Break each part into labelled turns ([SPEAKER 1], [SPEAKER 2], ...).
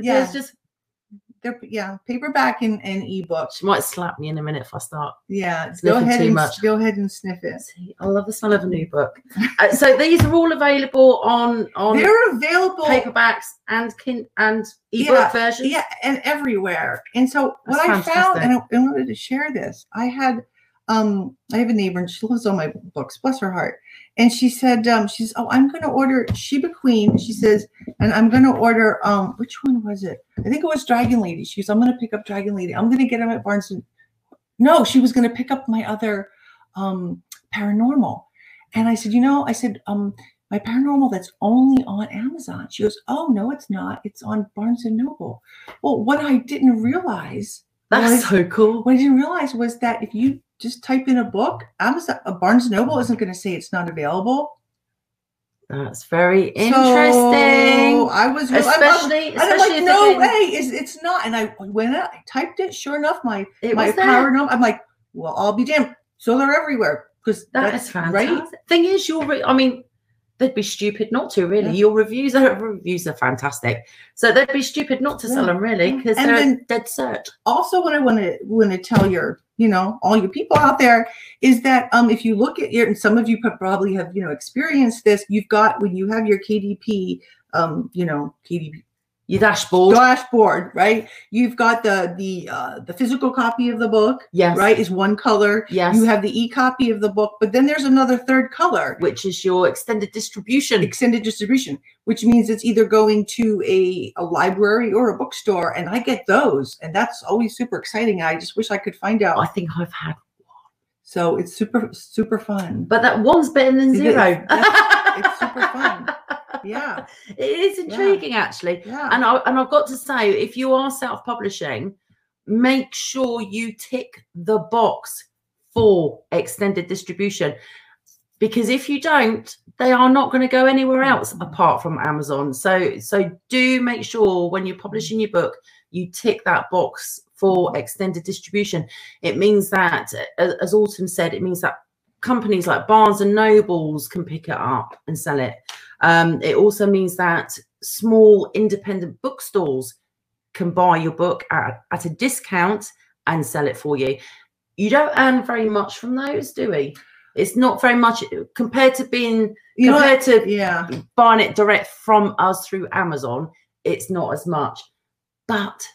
[SPEAKER 1] Yeah.
[SPEAKER 2] There's just
[SPEAKER 1] They're yeah, paperback and, and ebook.
[SPEAKER 2] she might slap me in a minute if I start.
[SPEAKER 1] Yeah, go ahead
[SPEAKER 2] too
[SPEAKER 1] and
[SPEAKER 2] much.
[SPEAKER 1] go ahead and sniff it.
[SPEAKER 2] See, I love the smell of a new book. Uh, so these are all available on on
[SPEAKER 1] They're available.
[SPEAKER 2] paperbacks and kin and ebook
[SPEAKER 1] Yeah,
[SPEAKER 2] versions.
[SPEAKER 1] Yeah, and everywhere. And so what I found, and I. I wanted to share this. I had, um, I have a neighbor, and she loves all my books. Bless her heart. And she said, um, she's, oh, I'm going to order Sheba Queen. She says, and I'm going to order, um, which one was it? I think it was Dragon Lady. She goes, I'm going to pick up Dragon Lady. I'm going to get them at Barnes. and No, she was going to pick up my other, um, paranormal. And I said, you know, I said, um, my paranormal that's only on Amazon. She goes, Oh no, it's not. It's on Barnes and Noble. Well, what I didn't realize,
[SPEAKER 2] That's so cool.
[SPEAKER 1] what I didn't realize was that if you just type in a book, Amazon, uh, Barnes and Noble isn't going to say it's not available.
[SPEAKER 2] That's very
[SPEAKER 1] So
[SPEAKER 2] interesting.
[SPEAKER 1] I was, I'm- I'm-
[SPEAKER 2] especially,
[SPEAKER 1] I'm
[SPEAKER 2] especially
[SPEAKER 1] like, no way, it's, it's not. And I went out, I typed it. Sure enough, my
[SPEAKER 2] It
[SPEAKER 1] my paranormal. I'm like, well, I'll be damned. So they're everywhere because
[SPEAKER 2] That
[SPEAKER 1] that's
[SPEAKER 2] is
[SPEAKER 1] right.
[SPEAKER 2] fantastic. Thing is, your re- I mean, they'd be stupid not to really.
[SPEAKER 1] Yeah.
[SPEAKER 2] Your reviews are reviews are fantastic, so they'd be stupid not to sell
[SPEAKER 1] Yeah,
[SPEAKER 2] them really because they're
[SPEAKER 1] then-
[SPEAKER 2] dead cert.
[SPEAKER 1] also what I want to want to tell your you know all your people out there is that um if you look at your and some of you probably have you know experienced this you've got when you have your KDP um you know KDP
[SPEAKER 2] Your dashboard,
[SPEAKER 1] dashboard right? You've got the the uh the physical copy of the book
[SPEAKER 2] yes,
[SPEAKER 1] right is one color.
[SPEAKER 2] Yes,
[SPEAKER 1] you have the e-copy of the book but then there's another third color.
[SPEAKER 2] Which is your extended distribution.
[SPEAKER 1] extended distribution which means it's either going to a, a library or a bookstore and I get those and that's always super exciting I just wish I could find out
[SPEAKER 2] I think I've had,
[SPEAKER 1] So it's super super fun.
[SPEAKER 2] but that one's better than zero.
[SPEAKER 1] It's super fun. Yeah,
[SPEAKER 2] It is intriguing, actually.
[SPEAKER 1] yeah.
[SPEAKER 2] And I and I've got to say, if you are self-publishing, make sure you tick the box for extended distribution. Because if you don't, they are not going to go anywhere mm. else apart from Amazon. So so do make sure when you're publishing your book, you tick that box for extended distribution. It means that, as Autumn said, it means that companies like Barnes and Nobles can pick it up and sell it. Um, it also means that small independent bookstores can buy your book at, at a discount and sell it for you. You don't earn very much from those, do we? It's not very much compared to being
[SPEAKER 1] you know,
[SPEAKER 2] compared to
[SPEAKER 1] yeah,
[SPEAKER 2] buying it direct from us through Amazon. It's not as much, but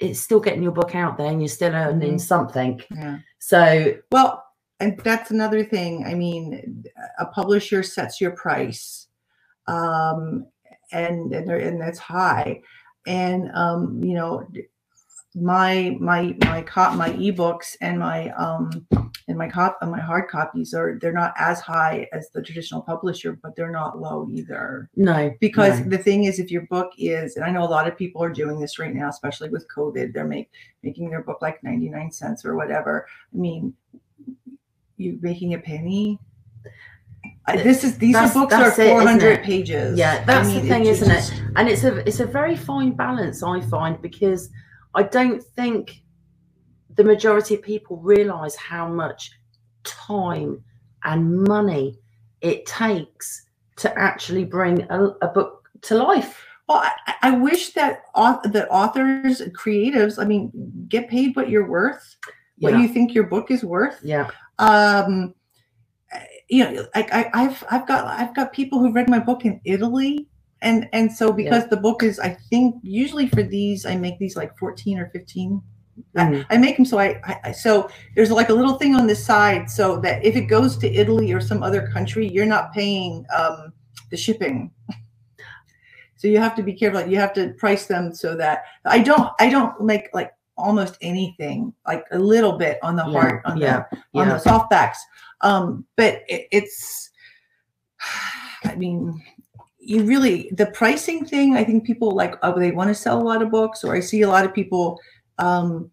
[SPEAKER 2] it's still getting your book out there and you're still earning
[SPEAKER 1] Mhm.
[SPEAKER 2] something.
[SPEAKER 1] yeah.
[SPEAKER 2] So
[SPEAKER 1] Well, and that's another thing. I mean, a publisher sets your price, um, and and, they're- and that's high, and um, you know, my my my cop my ebooks and my um and my cop and my hard copies are they're not as high as the traditional publisher, but they're not low either.
[SPEAKER 2] no,
[SPEAKER 1] because
[SPEAKER 2] no.
[SPEAKER 1] the thing is if your book is and i know a lot of people are doing this right now especially with covid they're make, making their book like 99 cents or whatever i mean you're making a penny this is these
[SPEAKER 2] That's-
[SPEAKER 1] books are
[SPEAKER 2] that's isn't
[SPEAKER 1] 400
[SPEAKER 2] it?
[SPEAKER 1] pages
[SPEAKER 2] Yeah,
[SPEAKER 1] I
[SPEAKER 2] that's the thing, isn't it? and it's a it's a very fine balance i find because i don't think the majority of people realize how much time and money it takes to actually bring a, a book to life.
[SPEAKER 1] Well I, I wish that that authors creatives i mean get paid what you're worth what
[SPEAKER 2] yeah.
[SPEAKER 1] you think your book is worth.
[SPEAKER 2] Yeah.
[SPEAKER 1] Um you know like I, i've i've got i've got people who've read my book in italy and and so because the book is i think usually for these i make these like 14 or 15
[SPEAKER 2] Mhm.
[SPEAKER 1] I, I make them so I, I so there's like a little thing on the side so that if it goes to italy or some other country you're not paying um the shipping so you have to be careful you have to price them so that i don't i don't make like almost anything like a little bit on the
[SPEAKER 2] Yeah,
[SPEAKER 1] heart on
[SPEAKER 2] yeah,
[SPEAKER 1] the on
[SPEAKER 2] yeah
[SPEAKER 1] the softbacks. Um, but it, it's, I mean, you really the pricing thing. I think people like oh, they want to sell a lot of books, or I see a lot of people. Um,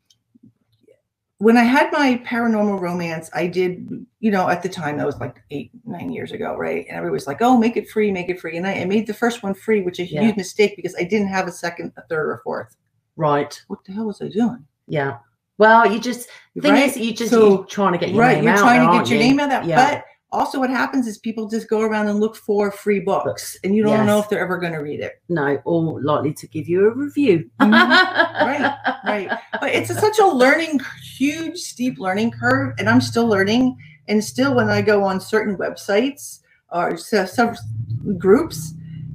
[SPEAKER 1] when I had my paranormal romance, I did, you know, at the time that was like eight, nine years ago, right? And everybody was like, "Oh, make it free, make it free," and I, I made the first one free, which is a
[SPEAKER 2] Yeah.
[SPEAKER 1] huge mistake because I didn't have a second, a third, or a fourth.
[SPEAKER 2] right
[SPEAKER 1] What the hell was I doing?
[SPEAKER 2] yeah well you just thing
[SPEAKER 1] Right?
[SPEAKER 2] is you just
[SPEAKER 1] So-
[SPEAKER 2] you're trying to get your name out.
[SPEAKER 1] right
[SPEAKER 2] name
[SPEAKER 1] you're
[SPEAKER 2] out
[SPEAKER 1] trying to get your
[SPEAKER 2] you?
[SPEAKER 1] name out there
[SPEAKER 2] Yeah.
[SPEAKER 1] but also what happens is people just go around and look for free books, and you don't know if they're ever going to read it.
[SPEAKER 2] No, or likely to give you a review.
[SPEAKER 1] Mhm. Right, right. But it's a, such a learning, huge, steep learning curve, and I'm still learning. And still, when I go on certain websites or some groups,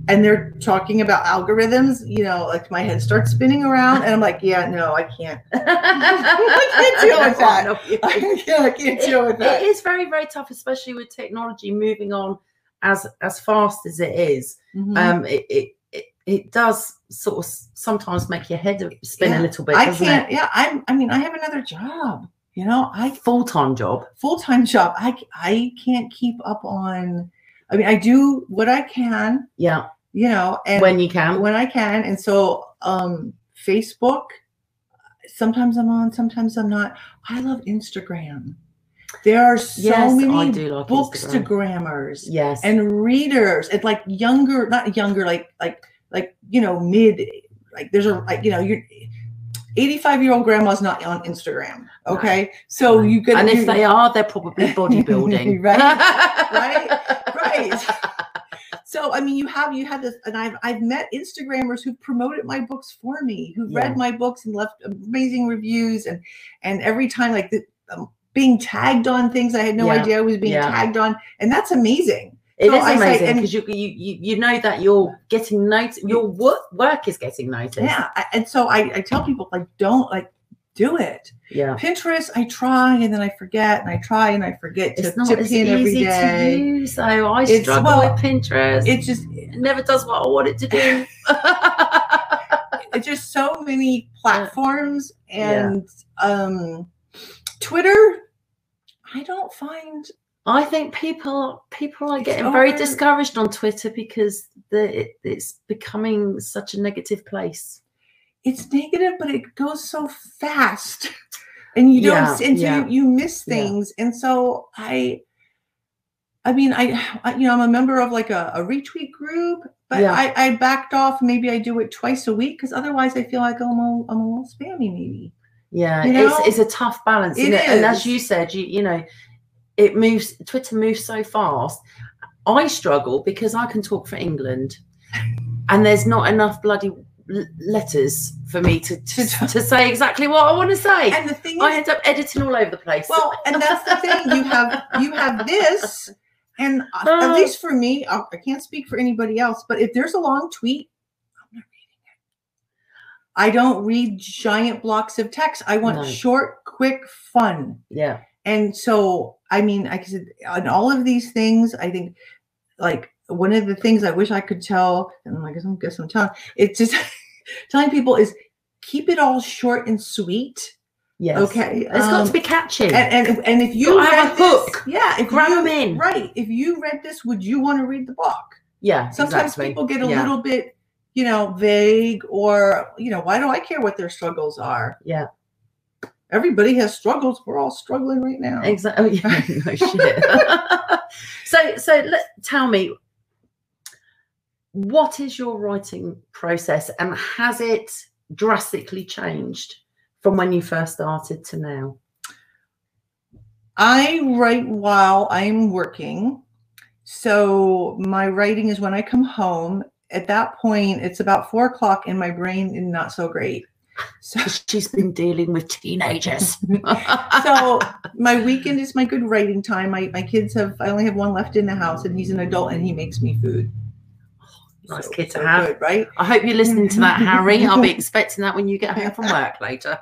[SPEAKER 1] and they're talking about algorithms, you know, like my head starts spinning around, and I'm like, yeah, no, I can't.
[SPEAKER 2] I can't
[SPEAKER 1] deal with that.
[SPEAKER 2] you
[SPEAKER 1] I can't, I can't deal with that.
[SPEAKER 2] it is very, very tough, especially with technology moving on as as fast as it is.
[SPEAKER 1] Mhm.
[SPEAKER 2] Um, it, it it it does sort of sometimes make your head spin
[SPEAKER 1] Yeah.
[SPEAKER 2] a little bit,
[SPEAKER 1] I can't.
[SPEAKER 2] it?
[SPEAKER 1] Yeah, I'm. I mean, I have another job. You know, I
[SPEAKER 2] Full time job.
[SPEAKER 1] full time job. I I can't keep up on. I mean, I do what I can.
[SPEAKER 2] Yeah,
[SPEAKER 1] You know, and
[SPEAKER 2] when you can.
[SPEAKER 1] when I can, and so um, Facebook. Sometimes I'm on, sometimes I'm not. I love Instagram. There are so
[SPEAKER 2] yes,
[SPEAKER 1] many
[SPEAKER 2] I do like Instagram.
[SPEAKER 1] bookstagrammers
[SPEAKER 2] Yes,
[SPEAKER 1] and readers and like younger not younger like like like you know mid like there's a like you know you're 85 year old grandma's not on instagram
[SPEAKER 2] No.
[SPEAKER 1] okay so
[SPEAKER 2] No.
[SPEAKER 1] you get
[SPEAKER 2] and if they are, they're probably bodybuilding.
[SPEAKER 1] Right, right, right. so i mean you have you have this and i've i've met instagrammers who promoted my books for me who
[SPEAKER 2] Yeah.
[SPEAKER 1] read my books and left amazing reviews and and every time like the, um, being tagged on things i had no
[SPEAKER 2] Yeah,
[SPEAKER 1] idea i was being
[SPEAKER 2] yeah.
[SPEAKER 1] tagged on and that's amazing
[SPEAKER 2] It
[SPEAKER 1] So
[SPEAKER 2] is amazing because you, you you know that you're getting noticed. Your work work is getting noticed.
[SPEAKER 1] Yeah. And so I, I tell people like don't like do it.
[SPEAKER 2] yeah.
[SPEAKER 1] Pinterest, I try and then I forget and I try and I forget to
[SPEAKER 2] It's not as
[SPEAKER 1] in every
[SPEAKER 2] easy to use, though. I
[SPEAKER 1] It's-
[SPEAKER 2] struggle
[SPEAKER 1] well,
[SPEAKER 2] with Pinterest.
[SPEAKER 1] It just
[SPEAKER 2] it never does what I want it to do.
[SPEAKER 1] it's just so many platforms
[SPEAKER 2] Yeah.
[SPEAKER 1] and um Twitter, I don't find
[SPEAKER 2] I think people people are
[SPEAKER 1] It's
[SPEAKER 2] getting very discouraged on Twitter because the, it, it's becoming such a negative place.
[SPEAKER 1] it's negative, but it goes so fast. And you don't
[SPEAKER 2] Yeah,
[SPEAKER 1] and
[SPEAKER 2] yeah,
[SPEAKER 1] you, you miss
[SPEAKER 2] yeah.
[SPEAKER 1] things. And so I I mean, I, I you know, I'm a member of like a, a retweet group, but
[SPEAKER 2] Yeah.
[SPEAKER 1] I, I backed off. Maybe I do it twice a week because otherwise I feel like I'm a, I'm a little spammy, maybe.
[SPEAKER 2] Yeah,
[SPEAKER 1] You
[SPEAKER 2] it's
[SPEAKER 1] know?
[SPEAKER 2] it's a tough balance,
[SPEAKER 1] it?
[SPEAKER 2] And as you said, you you know, it moves. Twitter moves so fast. I struggle because I can talk for England, and there's not enough bloody letters for me to to,
[SPEAKER 1] To-
[SPEAKER 2] say exactly what I want to say.
[SPEAKER 1] And the thing is,
[SPEAKER 2] I end up editing all over the place.
[SPEAKER 1] well, and that's the thing. You have you have this, and uh, at least for me, I, I can't speak for anybody else. But if there's a long tweet, I'm not reading it. I don't read giant blocks of text. I want
[SPEAKER 2] No.
[SPEAKER 1] short, quick, fun.
[SPEAKER 2] yeah,
[SPEAKER 1] And so, I mean, I said on all of these things, I think like one of the things I wish I could tell, and I guess I'm guess I'm telling, it's just telling people is keep it all short and sweet.
[SPEAKER 2] yes.
[SPEAKER 1] Okay.
[SPEAKER 2] It's got
[SPEAKER 1] um,
[SPEAKER 2] to be catchy.
[SPEAKER 1] and, and and if you
[SPEAKER 2] have
[SPEAKER 1] read
[SPEAKER 2] a
[SPEAKER 1] this,
[SPEAKER 2] hook.
[SPEAKER 1] yeah, if
[SPEAKER 2] Grab
[SPEAKER 1] you,
[SPEAKER 2] 'em in.
[SPEAKER 1] right. If you read this, would you want to read the book?
[SPEAKER 2] yeah,
[SPEAKER 1] Sometimes
[SPEAKER 2] exactly.
[SPEAKER 1] people get a
[SPEAKER 2] yeah.
[SPEAKER 1] little bit, you know, vague, or you know, why do I care what their struggles are?
[SPEAKER 2] Yeah.
[SPEAKER 1] Everybody has struggles. We're all struggling right now.
[SPEAKER 2] Exactly. Oh, yeah. No oh, shit. so, so let tell me, what is your writing process, and has it drastically changed from when you first started to now?
[SPEAKER 1] I write while I'm working. So my writing is when I come home. At that point, it's about four o'clock and my brain is not so great. So,
[SPEAKER 2] She's been dealing with teenagers.
[SPEAKER 1] so my weekend is my good writing time. My, my kids have, I only have one left in the house and he's an adult and he makes me food.
[SPEAKER 2] Nice kid to have.
[SPEAKER 1] good, right?
[SPEAKER 2] I hope you're listening to that, Harry. I'll be expecting that when you get home from work later.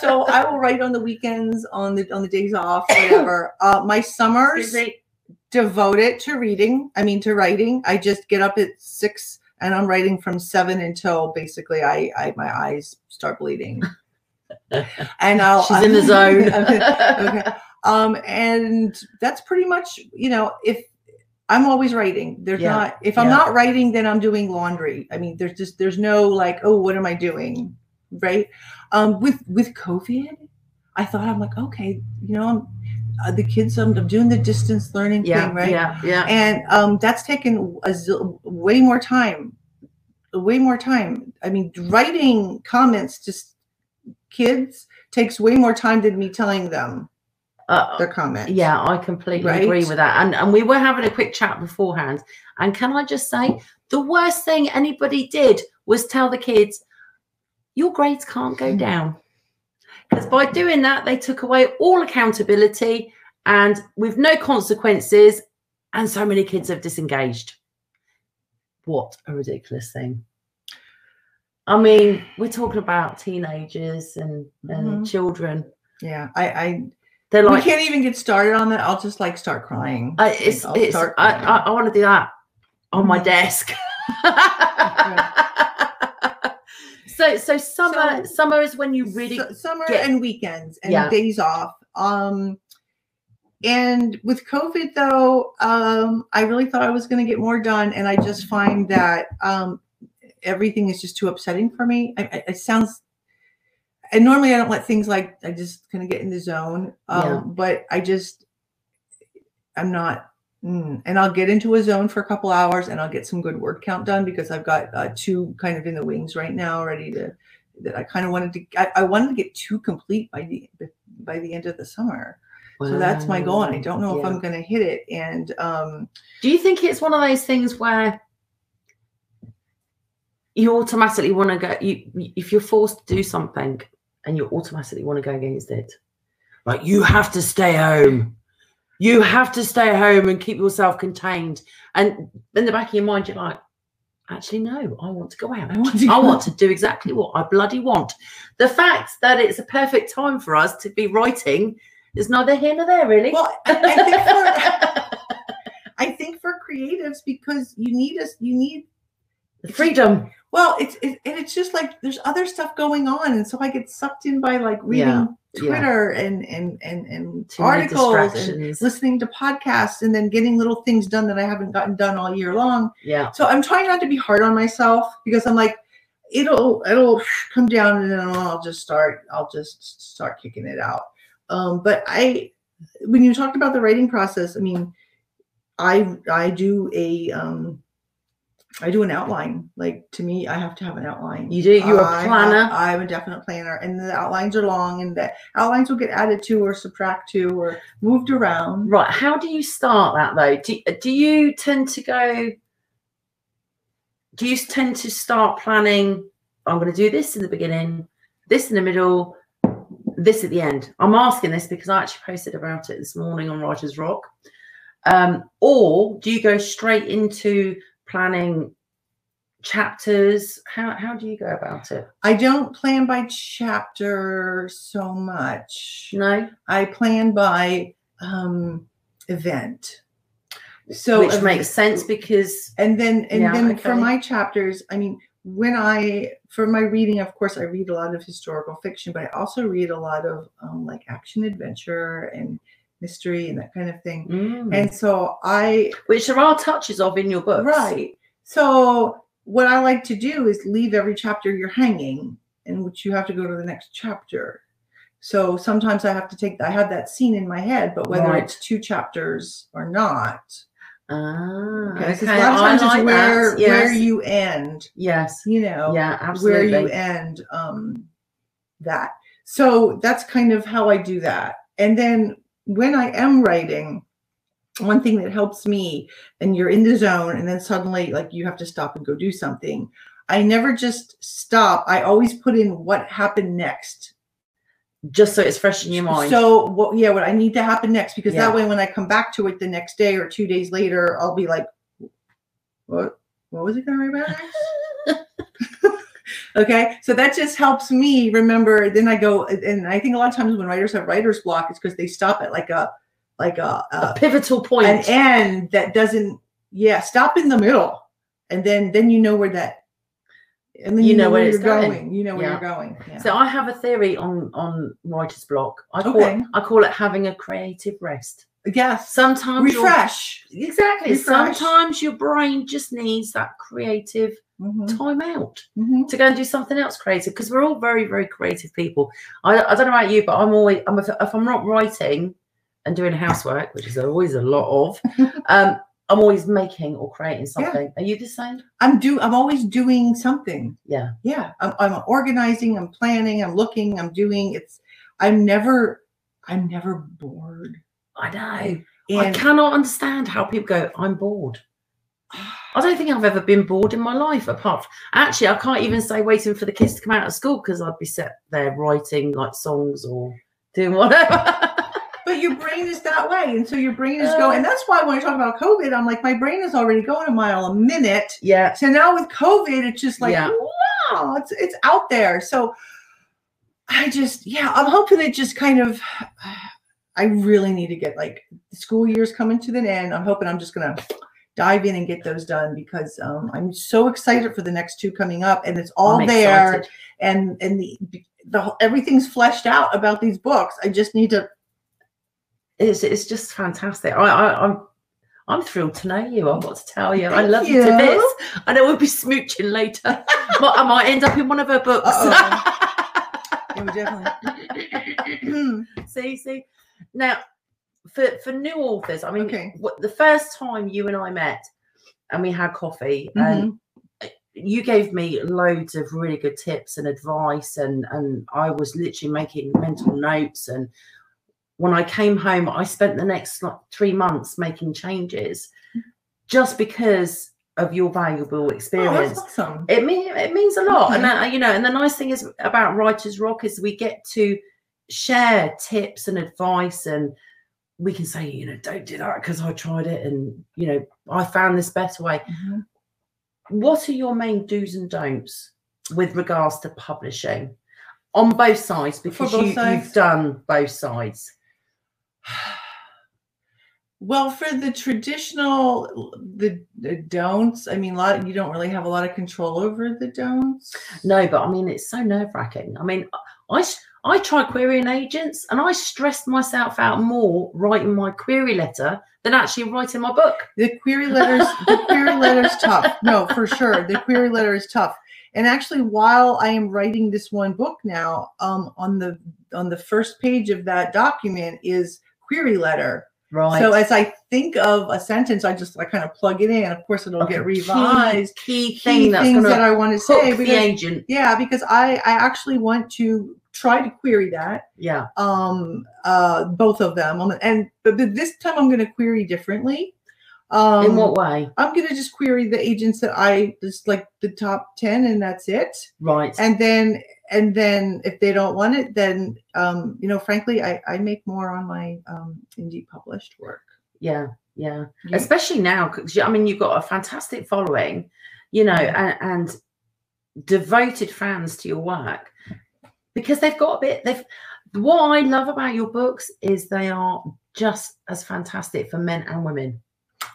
[SPEAKER 1] So I will write on the weekends, on the on the days off, whatever. Uh, my summers devoted to reading. I mean to writing. I just get up at six and I'm writing from seven until basically I, I my eyes start bleeding. And I'll
[SPEAKER 2] She's in the zone.
[SPEAKER 1] okay. Um, and that's pretty much, you know, if I'm always writing, there's
[SPEAKER 2] Yeah,
[SPEAKER 1] not if I'm
[SPEAKER 2] yeah.
[SPEAKER 1] not writing, then I'm doing laundry. I mean, there's just there's no like, oh, what am I doing? Right. Um, with with COVID, I thought I'm like, okay, you know, I'm uh, the kids, I'm, I'm doing the distance learning
[SPEAKER 2] Yeah,
[SPEAKER 1] thing, right?
[SPEAKER 2] yeah, yeah.
[SPEAKER 1] and um, that's taken a zil- way more time way more time i mean writing comments to kids takes way more time than me telling them
[SPEAKER 2] uh,
[SPEAKER 1] their comment.
[SPEAKER 2] yeah, I completely agree with that. And and we were having a quick chat beforehand. And can I just say, the worst thing anybody did was tell the kids, your grades can't go
[SPEAKER 1] Mm.
[SPEAKER 2] down. Because by doing that, they took away all accountability and with no consequences. And so many kids have disengaged. What a ridiculous thing. I mean, we're talking about teenagers and, and
[SPEAKER 1] Mhm.
[SPEAKER 2] children.
[SPEAKER 1] Yeah. I, I
[SPEAKER 2] They're
[SPEAKER 1] we
[SPEAKER 2] like,
[SPEAKER 1] can't even get started on that. I'll just like start crying.
[SPEAKER 2] I, it's,
[SPEAKER 1] I'll
[SPEAKER 2] it's,
[SPEAKER 1] start
[SPEAKER 2] I,
[SPEAKER 1] crying.
[SPEAKER 2] I, I want to do that on my
[SPEAKER 1] Mhm.
[SPEAKER 2] desk. so, so summer,
[SPEAKER 1] So-
[SPEAKER 2] summer is when you really,
[SPEAKER 1] Su- summer
[SPEAKER 2] get-
[SPEAKER 1] and weekends and
[SPEAKER 2] Yeah.
[SPEAKER 1] days off. Um, and with COVID though, um, I really thought I was going to get more done, and I just find that um, everything is just too upsetting for me. I, I, it sounds. And normally I don't let things like I just kind of get in the zone, um,
[SPEAKER 2] Yeah.
[SPEAKER 1] but I just I'm not. Mm, and I'll get into a zone for a couple hours, and I'll get some good word count done because I've got uh, two kind of in the wings right now, ready to that I kind of wanted to. I, I wanted to get two complete by the by the end of the summer. So that's my goal, and I don't know if I'm going to hit it. And um,
[SPEAKER 2] Do you think it's one of those things where you automatically want to go? You, if you're forced to do something, and you automatically want to go against it, like you have to stay home. You have to stay home and keep yourself contained. And in the back of your mind, you're like, actually, no, I want to go out.
[SPEAKER 1] I want to.
[SPEAKER 2] I want to do exactly what I bloody want. The fact that it's a perfect time for us to be writing is neither here nor there, really.
[SPEAKER 1] Well, I, I think for I think for creatives because you need us. You need
[SPEAKER 2] Freedom.
[SPEAKER 1] well. It's it, and it's just like there's other stuff going on, and so I get sucked in by like reading
[SPEAKER 2] Yeah, yeah.
[SPEAKER 1] Twitter and and and and
[SPEAKER 2] Too
[SPEAKER 1] articles and listening to podcasts, and then getting little things done that I haven't gotten done all year long.
[SPEAKER 2] Yeah.
[SPEAKER 1] So I'm trying not to be hard on myself because I'm like, it'll it'll come down and then I'll just start I'll just start kicking it out. Um, but I, when you talked about the writing process, I mean, I I do a um, I do an outline. Like to me, I have to have an outline.
[SPEAKER 2] You do. You're
[SPEAKER 1] I
[SPEAKER 2] a
[SPEAKER 1] have-
[SPEAKER 2] planner.
[SPEAKER 1] I'm a definite planner, and the outlines are long, and the outlines will get added to or subtract to or moved around.
[SPEAKER 2] Right. How do you start that though? Do, do you tend to go? Do you tend to start planning? I'm going to do this in the beginning, this in the middle, this at the end. I'm asking this because I actually posted about it this morning on Writers Rock. Um, or do you go straight into planning chapters? How how do you go about it?
[SPEAKER 1] I don't plan by chapter so much.
[SPEAKER 2] No,
[SPEAKER 1] I plan by um event. So
[SPEAKER 2] which makes sense because
[SPEAKER 1] and then and
[SPEAKER 2] Yeah,
[SPEAKER 1] then for my chapters, I mean, when I for my reading, of course, I read a lot of historical fiction, but I also read a lot of um, like action adventure and mystery and that kind of thing.
[SPEAKER 2] Mm.
[SPEAKER 1] And so I
[SPEAKER 2] which there are touches of in your books,
[SPEAKER 1] right. So what I like to do is leave every chapter you're hanging, in which you have to go to the next chapter. So sometimes I have to take I have that scene in my head, but whether
[SPEAKER 2] Right.
[SPEAKER 1] it's two chapters or not,
[SPEAKER 2] Ah,
[SPEAKER 1] okay,
[SPEAKER 2] okay,
[SPEAKER 1] a lot of times
[SPEAKER 2] like
[SPEAKER 1] it's where.
[SPEAKER 2] Yes.
[SPEAKER 1] where you end,
[SPEAKER 2] yes,
[SPEAKER 1] you know,
[SPEAKER 2] yeah, absolutely.
[SPEAKER 1] where you end um that. So that's kind of how I do that. And then when I am writing, one thing that helps me, and you're in the zone, and then suddenly like you have to stop and go do something. I never just stop. I always put in what happened next.
[SPEAKER 2] Just so it's fresh in your mind.
[SPEAKER 1] So what yeah, what I need to happen next, because
[SPEAKER 2] Yeah.
[SPEAKER 1] that way when I come back to it the next day or two days later, I'll be like, what what was it gonna write about next? Okay. So that just helps me remember. Then I go and I think a lot of times when writers have writer's block, it's because they stop at like a like a,
[SPEAKER 2] a
[SPEAKER 1] a
[SPEAKER 2] pivotal point.
[SPEAKER 1] an end that doesn't yeah, stop in the middle. And then then you know where that and then
[SPEAKER 2] You
[SPEAKER 1] you,
[SPEAKER 2] know
[SPEAKER 1] know,
[SPEAKER 2] where
[SPEAKER 1] you're
[SPEAKER 2] going.
[SPEAKER 1] going. You know where
[SPEAKER 2] Yeah.
[SPEAKER 1] you're going. Yeah.
[SPEAKER 2] So I have a theory on on writer's block. I call
[SPEAKER 1] Okay.
[SPEAKER 2] it, I call it having a creative rest.
[SPEAKER 1] yes.
[SPEAKER 2] Sometimes
[SPEAKER 1] Refresh.
[SPEAKER 2] exactly.
[SPEAKER 1] Refresh.
[SPEAKER 2] Sometimes your brain just needs that creative
[SPEAKER 1] Mhm,
[SPEAKER 2] time out.
[SPEAKER 1] mhm.
[SPEAKER 2] to go and do something else creative because we're all very very creative people I, I don't know about you but i'm always I'm, if, if i'm not writing and doing housework which is always a lot of um i'm always making or creating something are you the same
[SPEAKER 1] I'm do I'm always doing something.
[SPEAKER 2] yeah
[SPEAKER 1] Yeah. I'm, I'm organizing, I'm planning, I'm looking, I'm doing it's I'm never I'm never bored.
[SPEAKER 2] I know. I cannot understand how people go, I'm bored. I don't think I've ever been bored in my life, apart from actually, I can't even say waiting for the kids to come out of school because I'd be sat there writing like songs or doing whatever.
[SPEAKER 1] but your brain is that way. And so your brain is going, uh. and that's why when I talk about COVID, I'm like, my brain is already going a mile a minute.
[SPEAKER 2] yeah.
[SPEAKER 1] So now with COVID, it's just like,
[SPEAKER 2] Yeah.
[SPEAKER 1] wow, it's it's out there. So I just, yeah, I'm hoping it just kind of I really need to get like school year's coming to the end. I'm hoping I'm just gonna dive in and get those done because um, I'm so excited for the next two coming up and it's all
[SPEAKER 2] I'm
[SPEAKER 1] there
[SPEAKER 2] excited.
[SPEAKER 1] and and the, the everything's fleshed out about these books. I just need to
[SPEAKER 2] It's it's just fantastic. I, I I'm I'm thrilled to know you. I've got to tell you, I love you to bits. I know we'll be smooching later. but I might end up in one of her books.
[SPEAKER 1] Yeah, definitely.
[SPEAKER 2] see, see. Now, for for new authors, I mean,
[SPEAKER 1] Okay.
[SPEAKER 2] what, the first time you and I met and we had coffee,
[SPEAKER 1] Mm-hmm.
[SPEAKER 2] and you gave me loads of really good tips and advice, and and I was literally making mental notes. And when I came home, I spent the next like, three months making changes, just because of your valuable
[SPEAKER 1] oh,
[SPEAKER 2] experience
[SPEAKER 1] that's awesome.
[SPEAKER 2] it mean it means a lot and
[SPEAKER 1] Okay.
[SPEAKER 2] that, you know and the nice thing is about writers rock is we get to share tips and advice and we can say you know don't do that because i tried it and you know i found this better way
[SPEAKER 1] Mhm.
[SPEAKER 2] what are your main do's and don'ts with regards to publishing on both sides because
[SPEAKER 1] both
[SPEAKER 2] you, you've done both sides
[SPEAKER 1] Well, for the traditional, the, the don'ts. I mean, a lot. You don't really have a lot of control over the don'ts.
[SPEAKER 2] no but i mean it's so nerve-wracking i mean i i tried querying agents and i stressed myself out more writing my query letter than actually writing my book
[SPEAKER 1] The query letters. the query letter's tough. No, for sure. The query letter is tough. And actually, while I am writing this one book now, um, on the on the first page of that document is query letter.
[SPEAKER 2] right
[SPEAKER 1] So as I think of a sentence, I just I kind of plug it in. Of course, it'll
[SPEAKER 2] Okay,
[SPEAKER 1] get revised.
[SPEAKER 2] key,
[SPEAKER 1] Key
[SPEAKER 2] thing
[SPEAKER 1] things that I want to
[SPEAKER 2] hook
[SPEAKER 1] say.
[SPEAKER 2] the agent
[SPEAKER 1] yeah, because I I actually want to try to query that.
[SPEAKER 2] yeah
[SPEAKER 1] Um, uh, both of them. Um, And but, but this time I'm going to query differently. Um,
[SPEAKER 2] in what way
[SPEAKER 1] I'm going to just query the agents that I just like the top ten, and that's it.
[SPEAKER 2] right
[SPEAKER 1] And then and then if they don't want it, then um, you know, frankly, I I make more on my um, indie published work.
[SPEAKER 2] yeah yeah especially now because i mean you've got a fantastic following you know and, and devoted fans to your work because they've got a bit they've what i love about your books is they are just as fantastic for men and women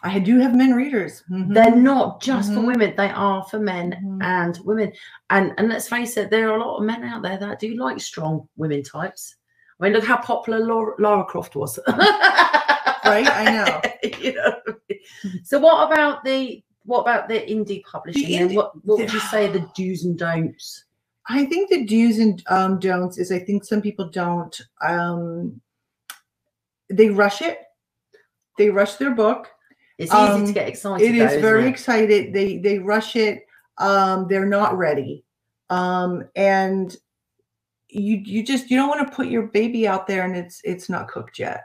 [SPEAKER 1] I do have men readers. Mhm.
[SPEAKER 2] they're not just for
[SPEAKER 1] Mhm.
[SPEAKER 2] women they are for men
[SPEAKER 1] Mhm.
[SPEAKER 2] and women and and let's face it there are a lot of men out there that do like strong women types i mean look how popular laura, Lara croft was
[SPEAKER 1] Right, I know.
[SPEAKER 2] you know so what about the what about the indie publishing and
[SPEAKER 1] indie-
[SPEAKER 2] what what would you say the do's and don'ts
[SPEAKER 1] I think the do's and um, don'ts is I think some people don't. Um, they rush it. They rush their book.
[SPEAKER 2] it's easy
[SPEAKER 1] Um,
[SPEAKER 2] to get excited
[SPEAKER 1] It
[SPEAKER 2] though,
[SPEAKER 1] is very
[SPEAKER 2] it?
[SPEAKER 1] excited. They they rush it. Um, they're not ready. Um, and you you just you don't want to put your baby out there and it's it's not cooked yet.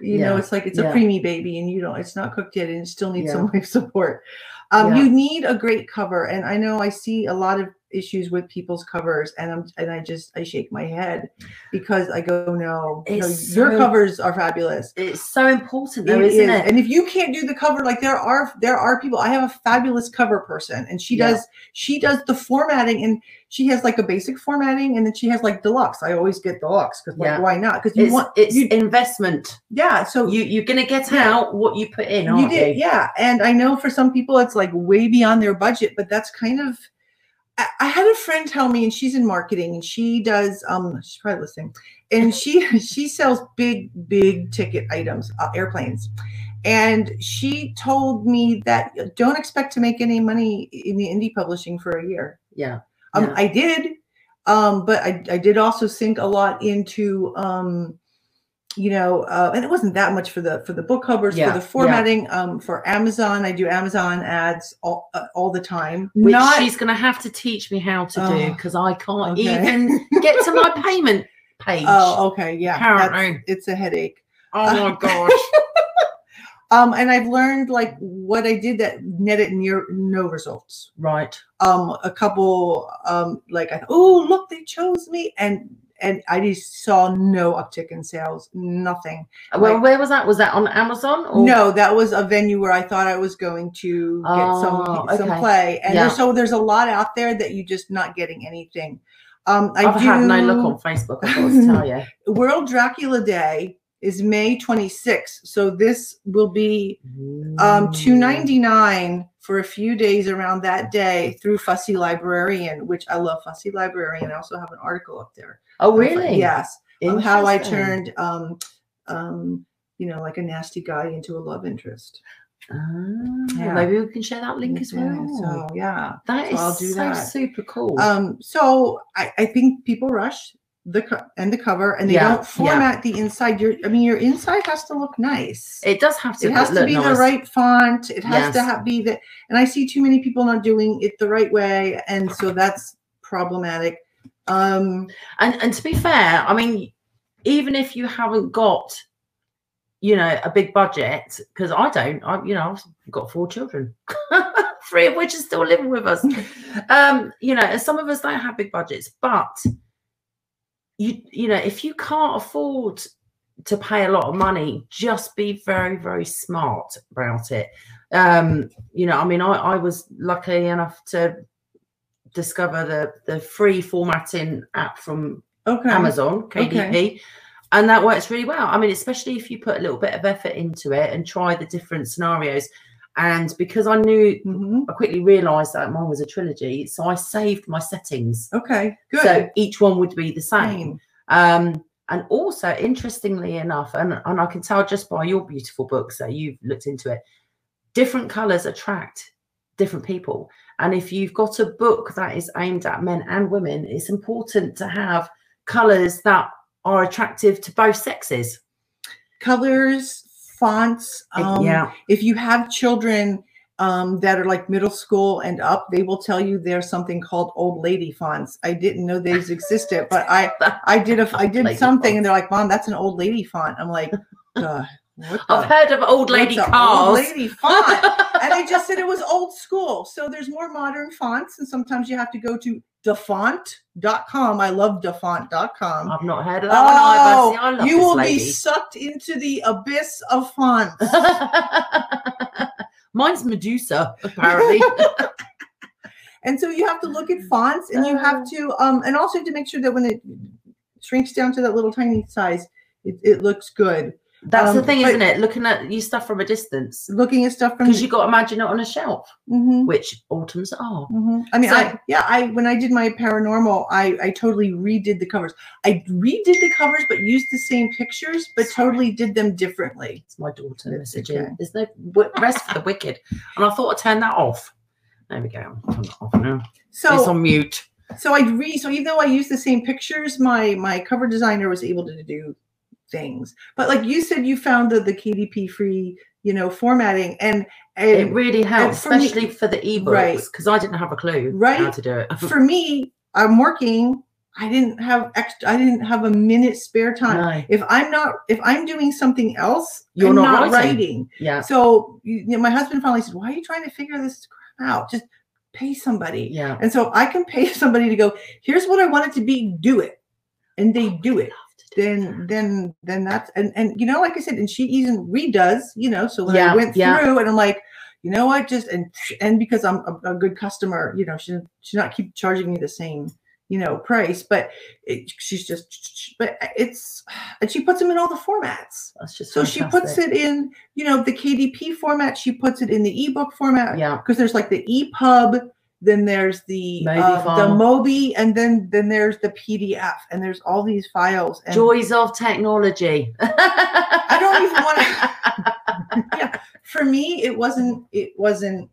[SPEAKER 1] You know, it's like it's
[SPEAKER 2] yeah.
[SPEAKER 1] a preemie baby and you don't it's not cooked yet and it still needs
[SPEAKER 2] Yeah.
[SPEAKER 1] some life support. Um,
[SPEAKER 2] Yeah.
[SPEAKER 1] you need a great cover. And I know I see a lot of issues with people's covers and I'm and I just I shake my head because I go, no, no
[SPEAKER 2] It's
[SPEAKER 1] your covers are fabulous.
[SPEAKER 2] it's so important though
[SPEAKER 1] It
[SPEAKER 2] isn't
[SPEAKER 1] is.
[SPEAKER 2] it
[SPEAKER 1] And if you can't do the cover, like there are there are people. I have a fabulous cover person, and she
[SPEAKER 2] Yeah.
[SPEAKER 1] does she does the formatting, and she has like a basic formatting, and then she has like deluxe. I always get deluxe because like
[SPEAKER 2] Yeah.
[SPEAKER 1] why not? Because you
[SPEAKER 2] it's,
[SPEAKER 1] want
[SPEAKER 2] it's
[SPEAKER 1] you
[SPEAKER 2] investment
[SPEAKER 1] yeah. So
[SPEAKER 2] you you're gonna get
[SPEAKER 1] Yeah.
[SPEAKER 2] out what you put in
[SPEAKER 1] you did
[SPEAKER 2] you
[SPEAKER 1] yeah, and I know for some people it's like way beyond their budget, but that's kind of. I had a friend tell me, and she's in marketing, and she does. Um, she's probably listening, and she she sells big, big ticket items, uh, airplanes, and she told me that uh, don't expect to make any money in the indie publishing for a year.
[SPEAKER 2] yeah
[SPEAKER 1] Um,
[SPEAKER 2] Yeah.
[SPEAKER 1] I did, um, but I, I did also sink a lot into, um, you know, uh, and it wasn't that much for the for the book covers,
[SPEAKER 2] Yeah,
[SPEAKER 1] for the
[SPEAKER 2] yeah.
[SPEAKER 1] formatting, um, for Amazon. I do Amazon ads all uh, all the time.
[SPEAKER 2] which
[SPEAKER 1] Not
[SPEAKER 2] she's gonna have to teach me how to do
[SPEAKER 1] Oh,
[SPEAKER 2] because i can't
[SPEAKER 1] okay.
[SPEAKER 2] even get to my payment page.
[SPEAKER 1] Oh, okay, yeah.
[SPEAKER 2] Apparently.
[SPEAKER 1] it's a headache.
[SPEAKER 2] oh my gosh.
[SPEAKER 1] Um, and I've learned like what I did that netted near no results.
[SPEAKER 2] right.
[SPEAKER 1] Um, a couple um like I oh look they chose me and and I just saw no uptick in sales, nothing.
[SPEAKER 2] Well,
[SPEAKER 1] Like-
[SPEAKER 2] where was that? Was that on Amazon? Or?
[SPEAKER 1] No, that was a venue where I thought I was going to get
[SPEAKER 2] Oh,
[SPEAKER 1] some some
[SPEAKER 2] okay.
[SPEAKER 1] play, and
[SPEAKER 2] Yeah.
[SPEAKER 1] there's, so there's a lot out there that you're just not getting anything. Um, I
[SPEAKER 2] I've
[SPEAKER 1] do.
[SPEAKER 2] had no look on Facebook. I've to tell you.
[SPEAKER 1] World Dracula Day is May 26th, so this will be um,
[SPEAKER 2] Mm.
[SPEAKER 1] 299 for a few days around that day through Fussy Librarian, which I love Fussy Librarian. I also have an article up there.
[SPEAKER 2] Oh, really?
[SPEAKER 1] Yes. Of how I turned, um, um, you know, like a nasty guy into a love interest.
[SPEAKER 2] Ah,
[SPEAKER 1] Yeah.
[SPEAKER 2] Maybe we can share that link as well.
[SPEAKER 1] So yeah.
[SPEAKER 2] that
[SPEAKER 1] so
[SPEAKER 2] is
[SPEAKER 1] I'll do
[SPEAKER 2] so
[SPEAKER 1] that.
[SPEAKER 2] super cool.
[SPEAKER 1] Um, so I, I think people rush the co- and the cover and they
[SPEAKER 2] Yeah,
[SPEAKER 1] don't
[SPEAKER 2] yeah.
[SPEAKER 1] format the inside. Your I mean your inside has to look nice.
[SPEAKER 2] it does have to.
[SPEAKER 1] it has to be the right font. It has to have, be the and I see too many people not doing it the right way, and so that's problematic. Um,
[SPEAKER 2] And and to be fair, I mean, even if you haven't got, you know, a big budget, because I don't, I you know, I've got four children, three of which are still living with us. um, you know, and some of us don't have big budgets, but you you know, if you can't afford to pay a lot of money, just be very very smart about it. Um, you know, I mean, I I was lucky enough to discover the the free formatting app from
[SPEAKER 1] okay.
[SPEAKER 2] Amazon, KDP.
[SPEAKER 1] Okay.
[SPEAKER 2] And that works really well. I mean, especially if you put a little bit of effort into it and try the different scenarios. And because I knew,
[SPEAKER 1] Mhm.
[SPEAKER 2] I quickly realized that mine was a trilogy. So I saved my settings.
[SPEAKER 1] Okay. Good.
[SPEAKER 2] So each one would be the same.
[SPEAKER 1] Same.
[SPEAKER 2] Um, and also, interestingly enough, and, and I can tell just by your beautiful books that you've looked into it, different colors attract different people. And if you've got a book that is aimed at men and women, it's important to have colors that are attractive to both sexes.
[SPEAKER 1] Colors, fonts. Um,
[SPEAKER 2] yeah.
[SPEAKER 1] if you have children um, that are like middle school and up, they will tell you there's something called old lady fonts. I didn't know these existed, but I I did a I did something, and they're like, "Mom, that's an old lady font." I'm like, "Uh, what
[SPEAKER 2] I've heard of old lady cars.
[SPEAKER 1] old lady font?" and they just said it was old school. So there's more modern fonts, and sometimes you have to go to dafont.com. I love dafont.com.
[SPEAKER 2] I've not heard of that one either. See,
[SPEAKER 1] Oh,
[SPEAKER 2] love
[SPEAKER 1] you will
[SPEAKER 2] lady.
[SPEAKER 1] be sucked into the abyss of fonts.
[SPEAKER 2] Mine's Medusa, apparently.
[SPEAKER 1] And so you have to look at fonts and you
[SPEAKER 2] Uh.
[SPEAKER 1] have to um and also to make sure that when it shrinks down to that little tiny size, it, it looks good.
[SPEAKER 2] That's the
[SPEAKER 1] Um,
[SPEAKER 2] thing, isn't it? Looking at you stuff from a distance.
[SPEAKER 1] Looking at stuff from
[SPEAKER 2] Because you got to imagine it on a shelf,
[SPEAKER 1] Mhm,
[SPEAKER 2] which autumns are.
[SPEAKER 1] mhm. I mean,
[SPEAKER 2] So-
[SPEAKER 1] I yeah, I when I did my paranormal, I I totally redid the covers. I redid the covers, but used the same pictures, but totally did them differently.
[SPEAKER 2] It's my daughter
[SPEAKER 1] That's
[SPEAKER 2] messaging.
[SPEAKER 1] okay.
[SPEAKER 2] There's no rest for the wicked. And I thought I'd turn that off. There we go. Turn that off now. it's on mute.
[SPEAKER 1] so I re so even though I used the same pictures, my my cover designer was able to do things. But like you said, you found the the KDP free, you know, formatting and
[SPEAKER 2] It really helps,
[SPEAKER 1] for me-
[SPEAKER 2] especially for the ebooks,
[SPEAKER 1] Right.
[SPEAKER 2] because I didn't have a clue right? how
[SPEAKER 1] Right.
[SPEAKER 2] to do it.
[SPEAKER 1] for me, I'm working. I didn't have extra. I didn't have a minute spare time.
[SPEAKER 2] no.
[SPEAKER 1] If I'm not, if I'm doing something else,
[SPEAKER 2] You're
[SPEAKER 1] I'm
[SPEAKER 2] not
[SPEAKER 1] not,
[SPEAKER 2] writing.
[SPEAKER 1] writing.
[SPEAKER 2] Yeah.
[SPEAKER 1] So you know, my husband finally said, "Why are you trying to figure this crap out? Just pay somebody."
[SPEAKER 2] Yeah.
[SPEAKER 1] And so I can pay somebody to go. Here's what I want it to be. Do it, and they oh do it. Then, then, then that's and and you know, like I said, and she even redoes. You know, so when
[SPEAKER 2] Yeah,
[SPEAKER 1] I went
[SPEAKER 2] yeah.
[SPEAKER 1] through, and I'm like, you know what, just and and because I'm a, a good customer, you know, she she's not keep charging me the same you know price, but it, she's just but it's and she puts them in all the formats.
[SPEAKER 2] That's just
[SPEAKER 1] So she puts it in, you know, the KDP format. She puts it in the ebook format
[SPEAKER 2] Yeah.
[SPEAKER 1] because there's like the EPUB, then there's the
[SPEAKER 2] Mobi
[SPEAKER 1] uh, the. Mobi, and then then there's the PDF, and there's all these files. And
[SPEAKER 2] Joys of technology. I
[SPEAKER 1] don't even want to. yeah, for me, it wasn't it wasn't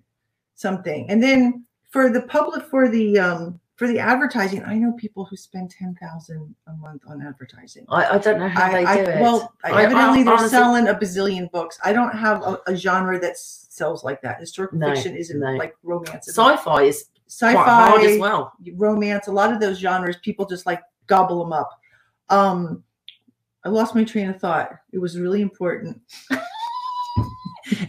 [SPEAKER 1] something. And then for the public, for the um for the advertising, I know people who spend ten thousand a month on advertising.
[SPEAKER 2] I, I don't know how
[SPEAKER 1] I,
[SPEAKER 2] they
[SPEAKER 1] I-
[SPEAKER 2] do it.
[SPEAKER 1] well, evidently they're
[SPEAKER 2] honestly-
[SPEAKER 1] selling a bazillion books. I don't have a, a genre that sells like that. Historical
[SPEAKER 2] No,
[SPEAKER 1] fiction isn't
[SPEAKER 2] no.
[SPEAKER 1] like romance.
[SPEAKER 2] Sci-fi is
[SPEAKER 1] sci-fi,
[SPEAKER 2] as well.
[SPEAKER 1] romance. A lot of those genres, people just like gobble them up. um, I lost my train of thought. It was really important.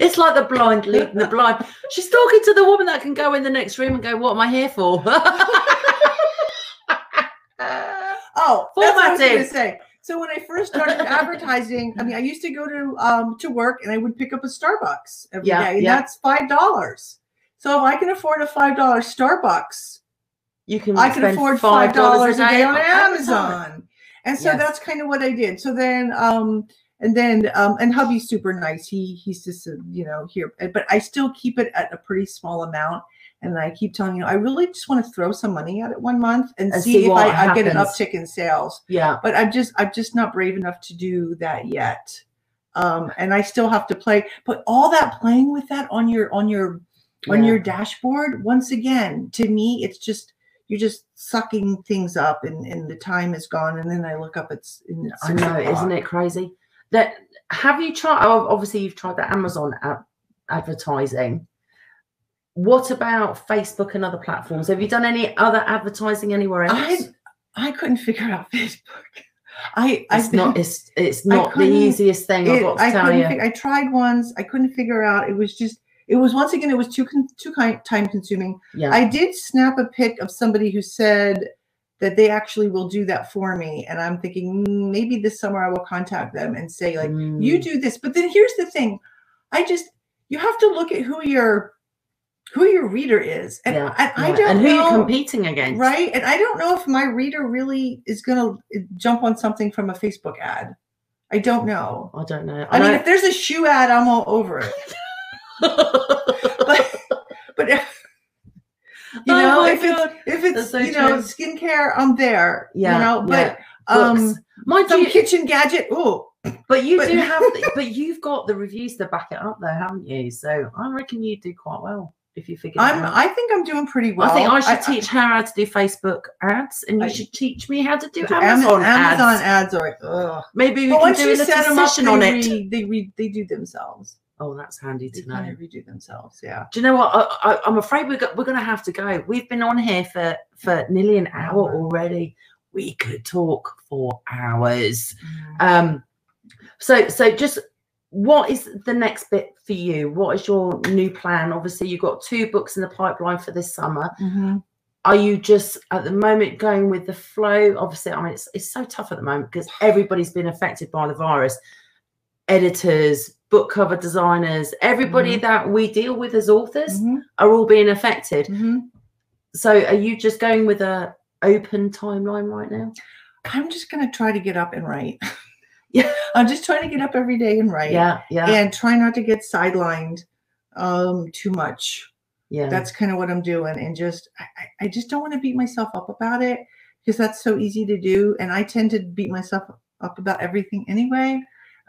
[SPEAKER 2] It's like the blind leading the blind. She's talking to the woman that can go in the next room and go, "What am I here for?"
[SPEAKER 1] Oh, that's what I was going to say. So when I first started advertising, I mean, I used to go to um to work and I would pick up a Starbucks every day,
[SPEAKER 2] Yeah,
[SPEAKER 1] and
[SPEAKER 2] yeah.
[SPEAKER 1] that's five dollars. So if I can afford a five dollar Starbucks,
[SPEAKER 2] you can.
[SPEAKER 1] I can afford five dollars a day on
[SPEAKER 2] advertising.
[SPEAKER 1] Amazon. And so
[SPEAKER 2] Yes.
[SPEAKER 1] that's kind of what I did. So then um and then um and hubby's super nice. He he's just uh, you know here but I still keep it at a pretty small amount. And I keep telling you, I really just want to throw some money at it one month and,
[SPEAKER 2] And
[SPEAKER 1] see,
[SPEAKER 2] see
[SPEAKER 1] if I, I get an uptick in sales.
[SPEAKER 2] Yeah,
[SPEAKER 1] But I'm just I'm just not brave enough to do that yet. Um, and I still have to play. But all that playing with that on your on your on your dashboard once again to me it's just you're just sucking things up and, and the time is gone and then i look up it's, it's
[SPEAKER 2] I know,
[SPEAKER 1] o'clock.
[SPEAKER 2] isn't it crazy? That have you tried? Oh, obviously, you've tried the Amazon ad- advertising. What about Facebook and other platforms? Have you done any other advertising anywhere else?
[SPEAKER 1] i i couldn't figure out facebook i
[SPEAKER 2] it's
[SPEAKER 1] I've
[SPEAKER 2] not. It's it's not the easiest thing. I've
[SPEAKER 1] it-
[SPEAKER 2] got to
[SPEAKER 1] I
[SPEAKER 2] tell you.
[SPEAKER 1] fig- I tried once. I couldn't figure out. It was just. It was once again. It was too con- too time consuming.
[SPEAKER 2] yeah,
[SPEAKER 1] I did snap a pic of somebody who said that they actually will do that for me, and I'm thinking "Mm, maybe this summer I will contact them and say like, you
[SPEAKER 2] Mm,
[SPEAKER 1] do this. But then here's the thing, I just you have to look at who your who your reader is, and,
[SPEAKER 2] yeah,
[SPEAKER 1] and I
[SPEAKER 2] yeah.
[SPEAKER 1] don't
[SPEAKER 2] and who
[SPEAKER 1] know.
[SPEAKER 2] you're competing against,
[SPEAKER 1] Right. And I don't know if my reader really is going to jump on something from a Facebook ad. I don't know.
[SPEAKER 2] I don't know.
[SPEAKER 1] I, mean, if there's a shoe ad, I'm all over it. But, but if, you
[SPEAKER 2] Oh
[SPEAKER 1] know,
[SPEAKER 2] my
[SPEAKER 1] if it's, if it's,
[SPEAKER 2] so
[SPEAKER 1] you know,
[SPEAKER 2] true.
[SPEAKER 1] skincare, I'm there,
[SPEAKER 2] Yeah,
[SPEAKER 1] you know, but,
[SPEAKER 2] yeah.
[SPEAKER 1] um.
[SPEAKER 2] Mind
[SPEAKER 1] some
[SPEAKER 2] you,
[SPEAKER 1] kitchen gadget. Oh,
[SPEAKER 2] but you
[SPEAKER 1] but-
[SPEAKER 2] do have, the, but you've got the reviews to back it up, though, haven't you? So I reckon you do quite well if you figure.
[SPEAKER 1] I'm. I think I'm doing pretty well.
[SPEAKER 2] I think I should teach her how to do Facebook ads, and you
[SPEAKER 1] I-
[SPEAKER 2] should teach me how to do
[SPEAKER 1] Am-
[SPEAKER 2] Amazon,
[SPEAKER 1] Amazon
[SPEAKER 2] ads.
[SPEAKER 1] ads are, ugh.
[SPEAKER 2] Maybe we
[SPEAKER 1] But
[SPEAKER 2] can do a session on it.
[SPEAKER 1] re, they, re, they do themselves.
[SPEAKER 2] Oh, that's handy to know.
[SPEAKER 1] kind of redo themselves. Yeah.
[SPEAKER 2] Do you know what? I, I'm afraid we're, go- we're going to have to go. We've been on here for, for nearly an hour already. We could talk for hours. Um, so, so just what is the next bit for you? What is your new plan? Obviously, you've got two books in the pipeline for this summer.
[SPEAKER 1] Mhm.
[SPEAKER 2] Are you just at the moment going with the flow? Obviously, I mean, it's, it's so tough at the moment because everybody's been affected by the virus. Editors, book cover designers, everybody that we deal with as authors
[SPEAKER 1] Mhm.
[SPEAKER 2] are all being affected.
[SPEAKER 1] Mhm.
[SPEAKER 2] So, are you just going with a open timeline right now?
[SPEAKER 1] I'm just going to try to get up and write.
[SPEAKER 2] Yeah.
[SPEAKER 1] I'm just trying to get up every day and write.
[SPEAKER 2] Yeah, yeah,
[SPEAKER 1] And try not to get sidelined um, too much.
[SPEAKER 2] yeah.
[SPEAKER 1] That's kind of what I'm doing. And just, I- I just don't want to beat myself up about it because that's so easy to do. And I tend to beat myself up about everything anyway.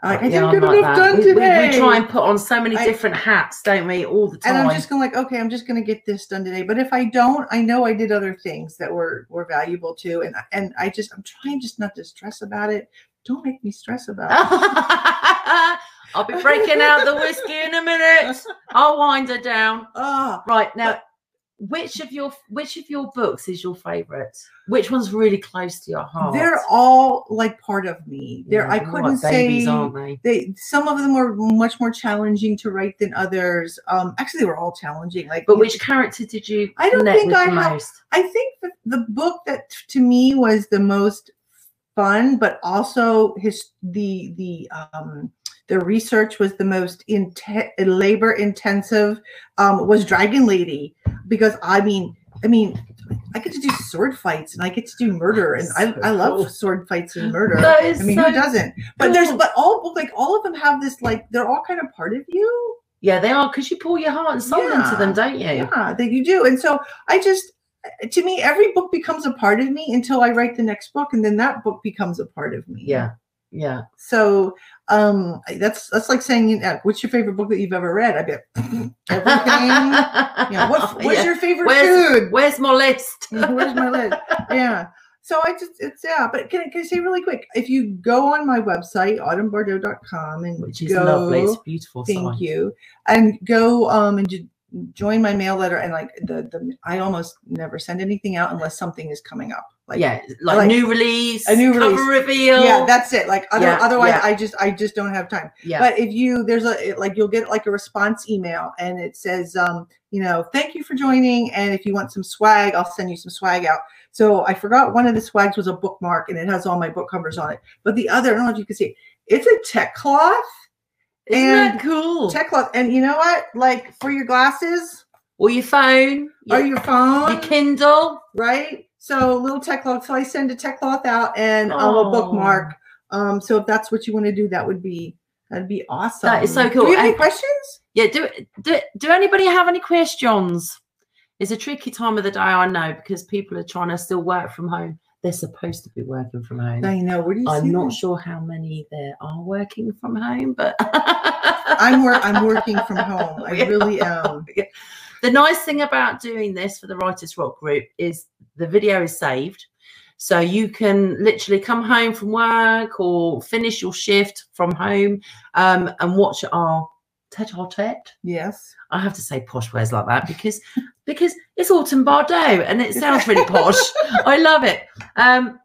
[SPEAKER 1] Like, I
[SPEAKER 2] Yeah,
[SPEAKER 1] didn't get
[SPEAKER 2] like
[SPEAKER 1] enough
[SPEAKER 2] that.
[SPEAKER 1] done
[SPEAKER 2] we, we-
[SPEAKER 1] today.
[SPEAKER 2] we try and put on so many
[SPEAKER 1] I-
[SPEAKER 2] different hats, don't we, all the time? and?
[SPEAKER 1] I'm just going like, okay, I'm just going to get this done today. But if I don't, I know I did other things that were were valuable too. And and I just I'm trying just not to stress about it. Don't make me stress about it.
[SPEAKER 2] I'll be breaking out the whiskey in a minute. I'll wind her down.
[SPEAKER 1] Ah,
[SPEAKER 2] Right now, which of your which of your books is your favourite? Which one's really close to your heart?
[SPEAKER 1] they're all like part of me. There,
[SPEAKER 2] Yeah,
[SPEAKER 1] I couldn't
[SPEAKER 2] babies,
[SPEAKER 1] say
[SPEAKER 2] aren't they?
[SPEAKER 1] they. Some of them were much more challenging to write than others. Um, actually, they were all challenging. Like,
[SPEAKER 2] But which character did you
[SPEAKER 1] I don't think I have- I think that the book that to me was the most fun, but also his the the um the research was the most inte- labor intensive um was Dragon Lady because I mean I mean I get to do sword fights and I get to do murder and I,
[SPEAKER 2] So
[SPEAKER 1] I love
[SPEAKER 2] cool.
[SPEAKER 1] sword fights and murder. I mean
[SPEAKER 2] so
[SPEAKER 1] who doesn't? But there's but all like all of them have this like they're all kind of part of you.
[SPEAKER 2] Yeah, they are because you pour your heart and soul into them, don't you?
[SPEAKER 1] Yeah, that you do. And so I just, to me, every book becomes a part of me until I write the next book, and then that book becomes a part of me.
[SPEAKER 2] Yeah, yeah.
[SPEAKER 1] So um, that's that's like saying, uh, "What's your favorite book that you've ever read?" I bet everything. yeah. What, what's
[SPEAKER 2] Yeah.
[SPEAKER 1] your favorite
[SPEAKER 2] Where's,
[SPEAKER 1] food?
[SPEAKER 2] where's my list?
[SPEAKER 1] Where's my list? Yeah. So I just it's yeah, but can, I- can I say really quick? If you go on my website, autumnbordeaux.com and
[SPEAKER 2] Which is
[SPEAKER 1] go,
[SPEAKER 2] lovely. It's beautiful.
[SPEAKER 1] Thank you. And go um and just join my mail letter and like the the I almost never send anything out unless something is coming up. Like
[SPEAKER 2] yeah, like,
[SPEAKER 1] like
[SPEAKER 2] new release,
[SPEAKER 1] a new
[SPEAKER 2] cover
[SPEAKER 1] release.
[SPEAKER 2] reveal.
[SPEAKER 1] yeah, that's it. Like other,
[SPEAKER 2] Yeah,
[SPEAKER 1] otherwise,
[SPEAKER 2] yeah.
[SPEAKER 1] I just I just don't have time.
[SPEAKER 2] yeah.
[SPEAKER 1] But if you there's a like you'll get like a response email and it says um you know thank you for joining and if you want some swag I'll send you some swag out. So I forgot one of the swags was a bookmark and it has all my book covers on it. But the other I don't know if you can see it's a tech cloth.
[SPEAKER 2] Isn't
[SPEAKER 1] and
[SPEAKER 2] that cool?
[SPEAKER 1] Tech cloth and you know what like for your glasses
[SPEAKER 2] or your phone,
[SPEAKER 1] or
[SPEAKER 2] your,
[SPEAKER 1] your phone
[SPEAKER 2] your Kindle.
[SPEAKER 1] right? So little tech cloth. So I send a tech cloth out and um, a bookmark. Um, so if that's what you want to do, that would be that'd be awesome.
[SPEAKER 2] That is so
[SPEAKER 1] Do
[SPEAKER 2] cool.
[SPEAKER 1] have any questions?
[SPEAKER 2] Yeah, do do do anybody have any questions? It's a tricky time of the day, I know, because people are trying to still work from home. They're supposed to be working from home.
[SPEAKER 1] I know. Where do you see
[SPEAKER 2] I'm not
[SPEAKER 1] that?
[SPEAKER 2] sure how many there are working from home, but
[SPEAKER 1] I'm work. I'm working from home. I really am.
[SPEAKER 2] the nice thing about doing this for the Writers Rock group is the video is saved. So you can literally come home from work or finish your shift from home um, and watch our tete-a-tete.
[SPEAKER 1] Yes.
[SPEAKER 2] I have to say posh words like that because because it's autumn Bordeaux and it sounds really posh. I love it. Um,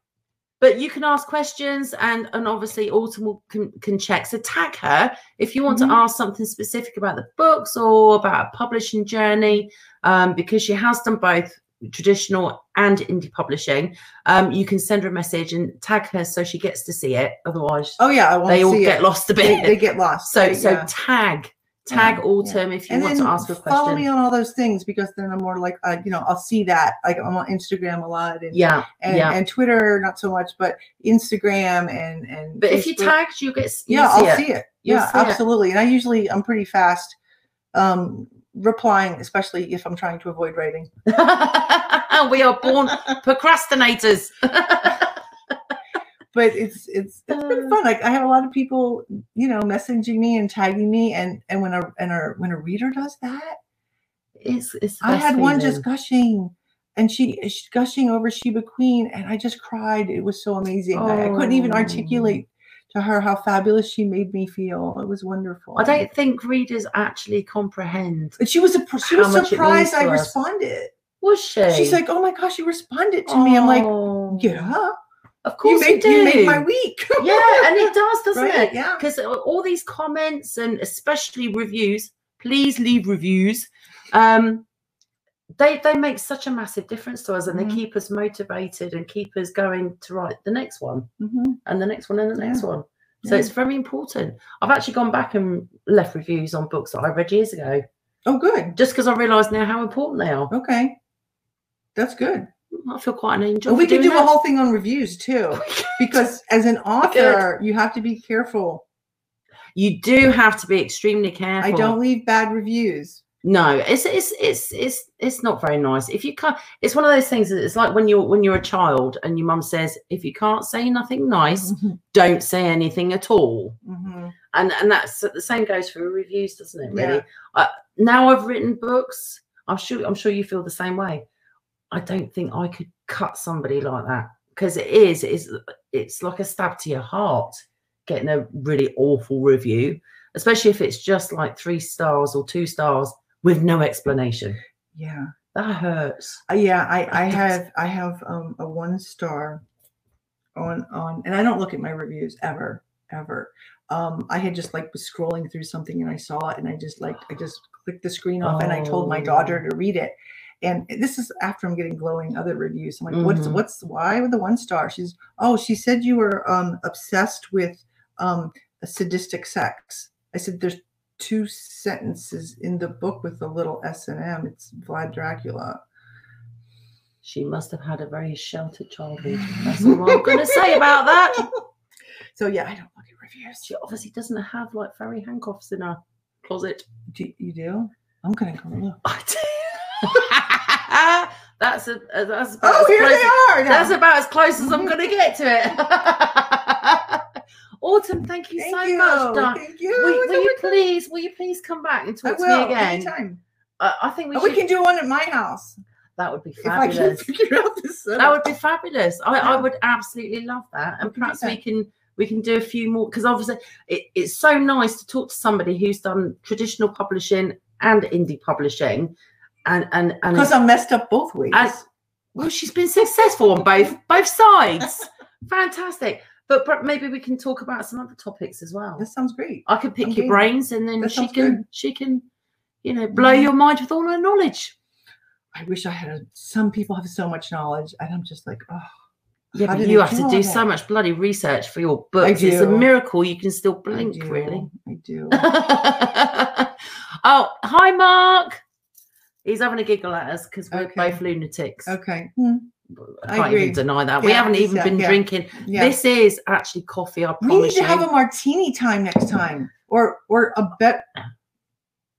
[SPEAKER 2] but you can ask questions and and obviously autumn will, can, can check. So tag her if you want
[SPEAKER 1] Mhm.
[SPEAKER 2] to ask something specific about the books or about a publishing journey, um, because she has done both traditional and indie publishing. Um, you can send her a message and tag her so she gets to see it. Otherwise,
[SPEAKER 1] Oh yeah.
[SPEAKER 2] They all get
[SPEAKER 1] it.
[SPEAKER 2] lost a
[SPEAKER 1] They,
[SPEAKER 2] bit.
[SPEAKER 1] they get lost.
[SPEAKER 2] so
[SPEAKER 1] right,
[SPEAKER 2] so
[SPEAKER 1] yeah.
[SPEAKER 2] tag tag
[SPEAKER 1] Yeah,
[SPEAKER 2] autumn if you
[SPEAKER 1] and
[SPEAKER 2] want to ask a
[SPEAKER 1] follow me on all those things because then I'm more like uh, you know I'll see that like I'm on Instagram a lot and
[SPEAKER 2] yeah,
[SPEAKER 1] and,
[SPEAKER 2] yeah.
[SPEAKER 1] and Twitter not so much but Instagram and and
[SPEAKER 2] But if you
[SPEAKER 1] Facebook.
[SPEAKER 2] tagged, you get you
[SPEAKER 1] yeah
[SPEAKER 2] see
[SPEAKER 1] I'll
[SPEAKER 2] it.
[SPEAKER 1] see it
[SPEAKER 2] You'll
[SPEAKER 1] yeah
[SPEAKER 2] see it.
[SPEAKER 1] absolutely and I usually I'm pretty fast um replying especially if I'm trying to avoid writing
[SPEAKER 2] we are born procrastinators.
[SPEAKER 1] but it's it's it's been
[SPEAKER 2] Uh.
[SPEAKER 1] fun. Like I have a lot of people, you know, messaging me and tagging me, and and when a and a when a reader does that,
[SPEAKER 2] it's it's.
[SPEAKER 1] I had one just gushing, and she she's gushing over Sheba Queen, and I just cried. It was so amazing. I, I couldn't even
[SPEAKER 2] Oh.
[SPEAKER 1] articulate to her how fabulous she made me feel. It was wonderful.
[SPEAKER 2] I don't think readers actually comprehend.
[SPEAKER 1] But she was a, she was surprised I
[SPEAKER 2] us.
[SPEAKER 1] responded.
[SPEAKER 2] Was she?
[SPEAKER 1] She's like, "Oh my gosh, you responded to me." I'm like,
[SPEAKER 2] Oh.
[SPEAKER 1] "Yeah,
[SPEAKER 2] of course you
[SPEAKER 1] you
[SPEAKER 2] do.
[SPEAKER 1] made my week."
[SPEAKER 2] yeah, and it does, doesn't
[SPEAKER 1] right?
[SPEAKER 2] it?
[SPEAKER 1] Yeah.
[SPEAKER 2] Because all these comments and especially reviews, please leave reviews. Um, they they make such a massive difference to us, and
[SPEAKER 1] Mhm.
[SPEAKER 2] they keep us motivated and keep us going to write the next one
[SPEAKER 1] Mhm.
[SPEAKER 2] and the next one and the next one. So
[SPEAKER 1] Yeah.
[SPEAKER 2] it's very important. I've actually gone back and left reviews on books that I read years ago,
[SPEAKER 1] Oh, good.
[SPEAKER 2] just because I realise now how important they are.
[SPEAKER 1] Okay. That's good.
[SPEAKER 2] I feel quite an angel.
[SPEAKER 1] We could do a whole thing on reviews too, because as an author, you have to be careful.
[SPEAKER 2] You do have to be extremely careful.
[SPEAKER 1] I don't leave bad reviews.
[SPEAKER 2] No, it's it's it's it's it's not very nice. If you can't, it's one of those things. that It's like when you're when you're a child and your mum says, if you can't say nothing nice, don't say anything at all.
[SPEAKER 1] Mhm.
[SPEAKER 2] And and that's the same goes for reviews, doesn't it? Really.
[SPEAKER 1] Yeah.
[SPEAKER 2] Uh, now I've written books. I'm sure I'm sure you feel the same way. I don't think I could cut somebody like that because it is it's it's like a stab to your heart getting a really awful review, especially if it's just like three stars or two stars with no explanation.
[SPEAKER 1] Yeah.
[SPEAKER 2] That hurts.
[SPEAKER 1] Uh, yeah, I, I have I have um, a one star on on and I don't look at my reviews ever ever. Um, I had just like was scrolling through something and I saw it and I just like I just clicked the screen off and I told my daughter
[SPEAKER 2] Oh.
[SPEAKER 1] to read it. And this is after I'm getting glowing other reviews. I'm like, what's
[SPEAKER 2] Mhm.
[SPEAKER 1] what's why with the one star? She's oh, she said you were um obsessed with um sadistic sex. I said there's two sentences in the book with a little S and M. It's Vlad Dracula.
[SPEAKER 2] She must have had a very sheltered childhood. That's all I'm going to say about that.
[SPEAKER 1] So yeah, I don't look at reviews.
[SPEAKER 2] She obviously doesn't have like furry handcuffs in her closet.
[SPEAKER 1] Do you do? I'm gonna go look.
[SPEAKER 2] I do. Ah, that's a, a- that's about
[SPEAKER 1] Oh,
[SPEAKER 2] as
[SPEAKER 1] here
[SPEAKER 2] close
[SPEAKER 1] they are. now.
[SPEAKER 2] That's about as close as I'm going to mm-hmm. get to it. Autumn, thank you
[SPEAKER 1] Thank
[SPEAKER 2] so
[SPEAKER 1] you.
[SPEAKER 2] much.
[SPEAKER 1] Thank you.
[SPEAKER 2] Will, will you please, will you please come back and talk to me again?
[SPEAKER 1] anytime.
[SPEAKER 2] I, I think we
[SPEAKER 1] Oh,
[SPEAKER 2] should.
[SPEAKER 1] we can do one at my house
[SPEAKER 2] that would be
[SPEAKER 1] if I can
[SPEAKER 2] fabulous.
[SPEAKER 1] figure out this.
[SPEAKER 2] That would be fabulous. I, I would absolutely love that, and
[SPEAKER 1] We can do
[SPEAKER 2] perhaps we can we can do a few more because obviously it, it's so nice to talk to somebody who's done traditional publishing and indie publishing, and and and
[SPEAKER 1] Because I'm messed up both ways.
[SPEAKER 2] And- well, she's been successful on both both sides. Fantastic. But, but maybe we can talk about some other topics as well.
[SPEAKER 1] that sounds great.
[SPEAKER 2] I can pick your brains, and then
[SPEAKER 1] That
[SPEAKER 2] she can
[SPEAKER 1] good.
[SPEAKER 2] she can, you know, blow
[SPEAKER 1] Mhm.
[SPEAKER 2] your mind with all her knowledge.
[SPEAKER 1] I wish I had. A, some people have so much knowledge, and I'm just like, oh,
[SPEAKER 2] Yeah, but you have to do so much bloody research for your books. It's a miracle you can still
[SPEAKER 1] I
[SPEAKER 2] blink,
[SPEAKER 1] do,
[SPEAKER 2] really.
[SPEAKER 1] I do.
[SPEAKER 2] oh, hi, Mark. He's having a giggle at us because we're
[SPEAKER 1] Okay.
[SPEAKER 2] both lunatics.
[SPEAKER 1] okay. Hmm.
[SPEAKER 2] I
[SPEAKER 1] I
[SPEAKER 2] can't
[SPEAKER 1] agree.
[SPEAKER 2] even deny that. we haven't even
[SPEAKER 1] yeah,
[SPEAKER 2] been
[SPEAKER 1] yeah.
[SPEAKER 2] drinking.
[SPEAKER 1] Yeah.
[SPEAKER 2] This is actually coffee, I
[SPEAKER 1] we need to
[SPEAKER 2] you.
[SPEAKER 1] have a martini time next time, or or a bet.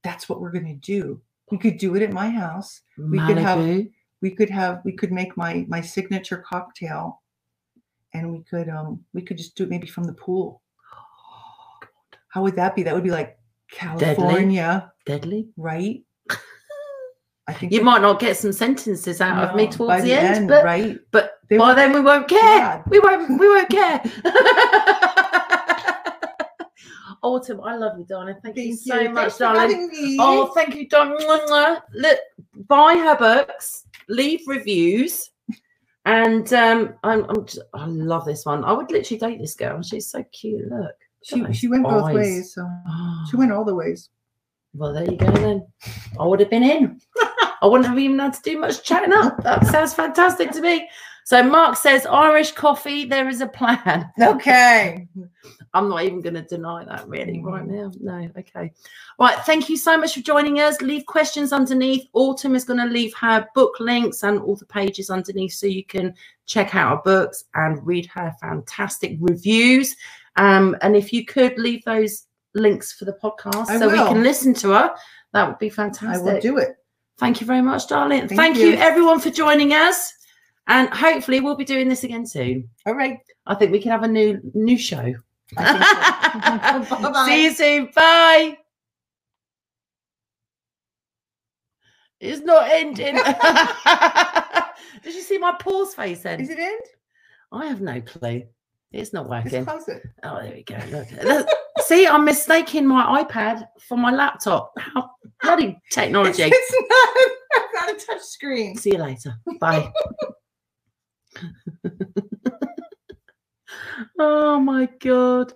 [SPEAKER 1] That's what we're gonna do. We could do it at my house. we could have- We could have. We could make my my signature cocktail, and we could um we could just do it maybe from the pool. How would that be? That would be like California,
[SPEAKER 2] Deadly.
[SPEAKER 1] right? I think
[SPEAKER 2] You might not get some sentences out of me towards the, end, but
[SPEAKER 1] right?
[SPEAKER 2] but
[SPEAKER 1] They
[SPEAKER 2] by then we won't care.
[SPEAKER 1] God.
[SPEAKER 2] We won't. We won't care. Autumn, I love you, darling. Thank, you so
[SPEAKER 1] you.
[SPEAKER 2] much,
[SPEAKER 1] Thanks
[SPEAKER 2] darling. Oh, thank you, darling. Look, buy her books, leave reviews, and um, I'm, I'm just, I love this one. I would literally date this girl. She's so cute. Look.
[SPEAKER 1] she she went both ways, so she went all the ways.
[SPEAKER 2] Well, there you go then. I would have been in. I wouldn't have even had to do much chatting up. That sounds fantastic to me. So Mark says Irish coffee, there is a plan.
[SPEAKER 1] Okay.
[SPEAKER 2] I'm not even going to deny that really right now. No, okay. Right. Thank you so much for joining us. Leave questions underneath. Autumn is going to leave her book links and all the pages underneath so you can check out her books and read her fantastic reviews. Um, and if you could leave those links for the podcast
[SPEAKER 1] I
[SPEAKER 2] so we can listen to her, that would be fantastic.
[SPEAKER 1] I will do it.
[SPEAKER 2] Thank you very much, darling. Thank,
[SPEAKER 1] Thank
[SPEAKER 2] you.
[SPEAKER 1] you.
[SPEAKER 2] everyone, for joining us. And hopefully, we'll be doing this again soon.
[SPEAKER 1] All right.
[SPEAKER 2] I think we can have a new new show.
[SPEAKER 1] So.
[SPEAKER 2] See you soon. Bye. It's not ending. Did you see my pause face then?
[SPEAKER 1] Is it in?
[SPEAKER 2] I have no clue. It's not working. Oh, there we go. Look. See, I'm mistaking my iPad for my laptop. How bloody technology.
[SPEAKER 1] it's not, not a touch screen.
[SPEAKER 2] See you later. Bye. oh my god.